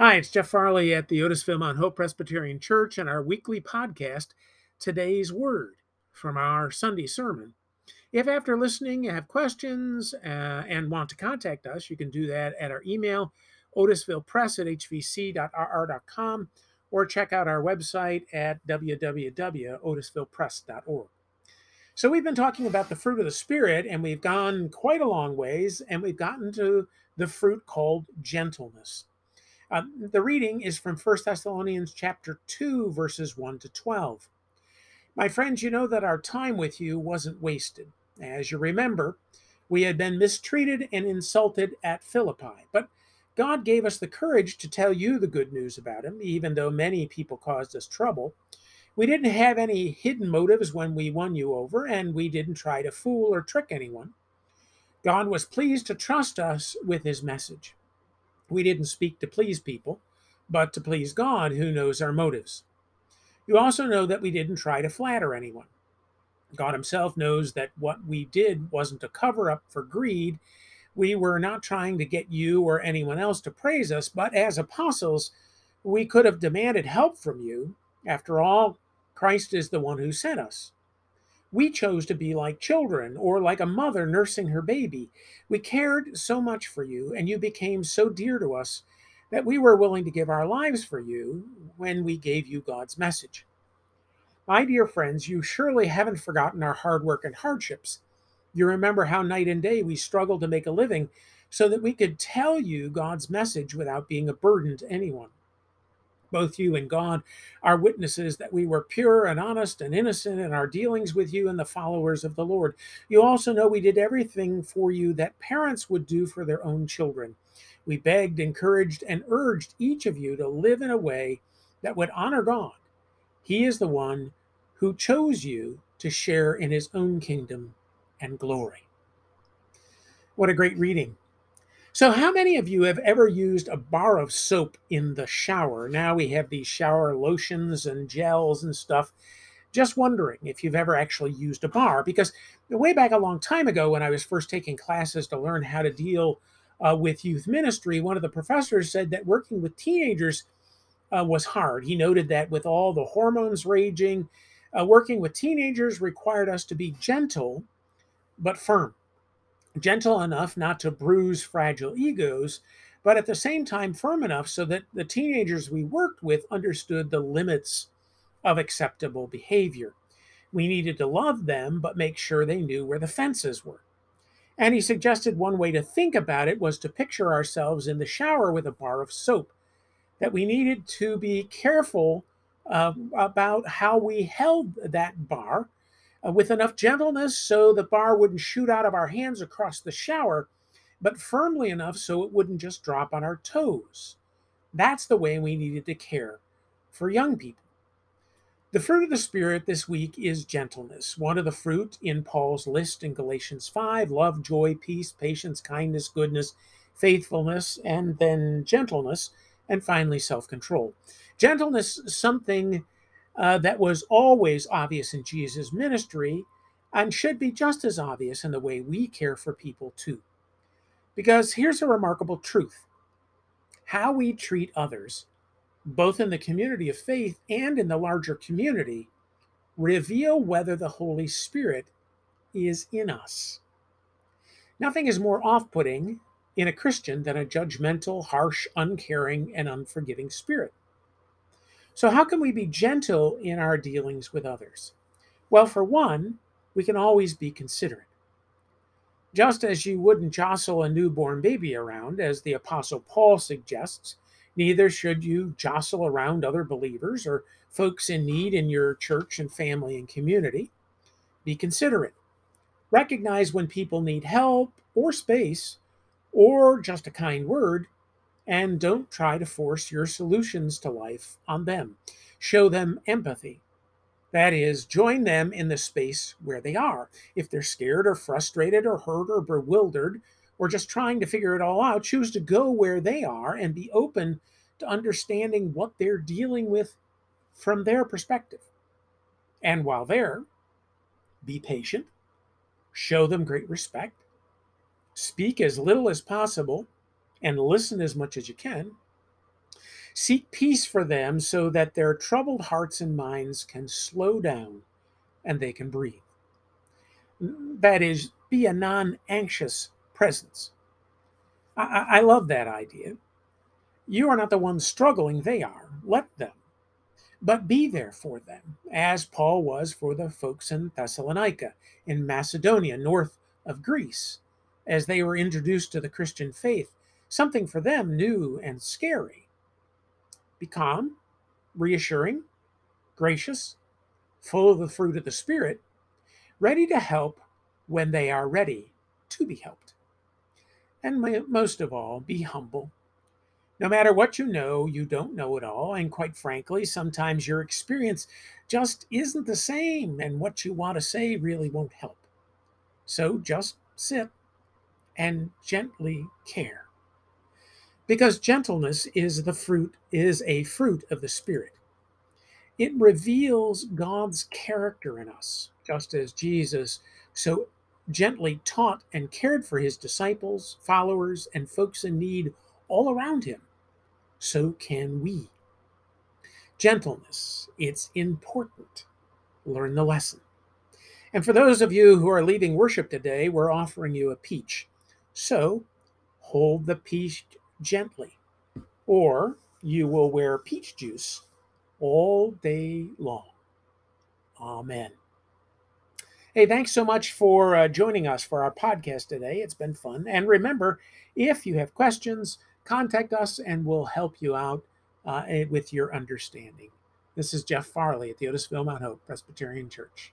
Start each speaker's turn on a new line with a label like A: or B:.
A: Hi, it's Jeff Farley at the Otisville Mount Hope Presbyterian Church and our weekly podcast, Today's Word, from our Sunday sermon. If after listening you have questions uh, and want to contact us, you can do that at our email, otisvillepress at hvc.rr.com, or check out our website at www.otisvillepress.org. So, we've been talking about the fruit of the Spirit, and we've gone quite a long ways, and we've gotten to the fruit called gentleness. Uh, the reading is from 1 Thessalonians chapter 2, verses 1 to 12. My friends, you know that our time with you wasn't wasted. As you remember, we had been mistreated and insulted at Philippi, but God gave us the courage to tell you the good news about him, even though many people caused us trouble. We didn't have any hidden motives when we won you over, and we didn't try to fool or trick anyone. God was pleased to trust us with his message. We didn't speak to please people, but to please God, who knows our motives. You also know that we didn't try to flatter anyone. God Himself knows that what we did wasn't a cover up for greed. We were not trying to get you or anyone else to praise us, but as apostles, we could have demanded help from you. After all, Christ is the one who sent us. We chose to be like children or like a mother nursing her baby. We cared so much for you, and you became so dear to us that we were willing to give our lives for you when we gave you God's message. My dear friends, you surely haven't forgotten our hard work and hardships. You remember how night and day we struggled to make a living so that we could tell you God's message without being a burden to anyone both you and God are witnesses that we were pure and honest and innocent in our dealings with you and the followers of the Lord. You also know we did everything for you that parents would do for their own children. We begged, encouraged, and urged each of you to live in a way that would honor God. He is the one who chose you to share in his own kingdom and glory. What a great reading. So, how many of you have ever used a bar of soap in the shower? Now we have these shower lotions and gels and stuff. Just wondering if you've ever actually used a bar, because way back a long time ago, when I was first taking classes to learn how to deal uh, with youth ministry, one of the professors said that working with teenagers uh, was hard. He noted that with all the hormones raging, uh, working with teenagers required us to be gentle but firm gentle enough not to bruise fragile egos, but at the same time firm enough so that the teenagers we worked with understood the limits of acceptable behavior. We needed to love them, but make sure they knew where the fences were. And he suggested one way to think about it was to picture ourselves in the shower with a bar of soap, that we needed to be careful uh, about how we held that bar uh, with enough gentleness so the bar wouldn't shoot out of our hands across the shower, but firmly enough so it wouldn't just drop on our toes. That's the way we needed to care for young people. The fruit of the Spirit this week is gentleness, one of the fruit in Paul's list in Galatians 5 love, joy, peace, patience, kindness, goodness, faithfulness, and then gentleness, and finally self control. Gentleness, something uh, that was always obvious in Jesus' ministry and should be just as obvious in the way we care for people too. Because here's a remarkable truth how we treat others, both in the community of faith and in the larger community, reveal whether the Holy Spirit is in us. Nothing is more off putting in a Christian than a judgmental, harsh, uncaring, and unforgiving spirit. So, how can we be gentle in our dealings with others? Well, for one, we can always be considerate. Just as you wouldn't jostle a newborn baby around, as the Apostle Paul suggests, neither should you jostle around other believers or folks in need in your church and family and community. Be considerate. Recognize when people need help or space or just a kind word and don't try to force your solutions to life on them. Show them empathy. That is, join them in the space where they are. If they're scared or frustrated or hurt or bewildered or just trying to figure it all out, choose to go where they are and be open to understanding what they're dealing with from their perspective. And while there, be patient, show them great respect, speak as little as possible, and listen as much as you can. Seek peace for them so that their troubled hearts and minds can slow down and they can breathe. That is, be a non anxious presence. I, I, love that idea. You are not the ones struggling, they are. Let them. But be there for them, as Paul was for the folks in Thessalonica, in Macedonia, north of Greece, as they were introduced to the Christian faith, something for them new and scary. Be calm, reassuring, gracious, full of the fruit of the Spirit, ready to help when they are ready to be helped. And most of all, be humble. No matter what you know, you don't know it all. And quite frankly, sometimes your experience just isn't the same, and what you want to say really won't help. So just sit and gently care because gentleness is the fruit is a fruit of the spirit. It reveals god's character in us just as jesus so gently taught and cared for his disciples followers and folks in need all around him. So can we. Gentleness it's important. Learn the lesson. And for those of you who are leaving worship today we're offering you a peach. So hold the peach gently, or you will wear peach juice all day long. Amen. Hey, thanks so much for uh, joining us for our podcast today. It's been fun. And remember, if you have questions, contact us and we'll help you out uh, with your understanding. This is Jeff Farley at the Otisville Mount Hope Presbyterian Church.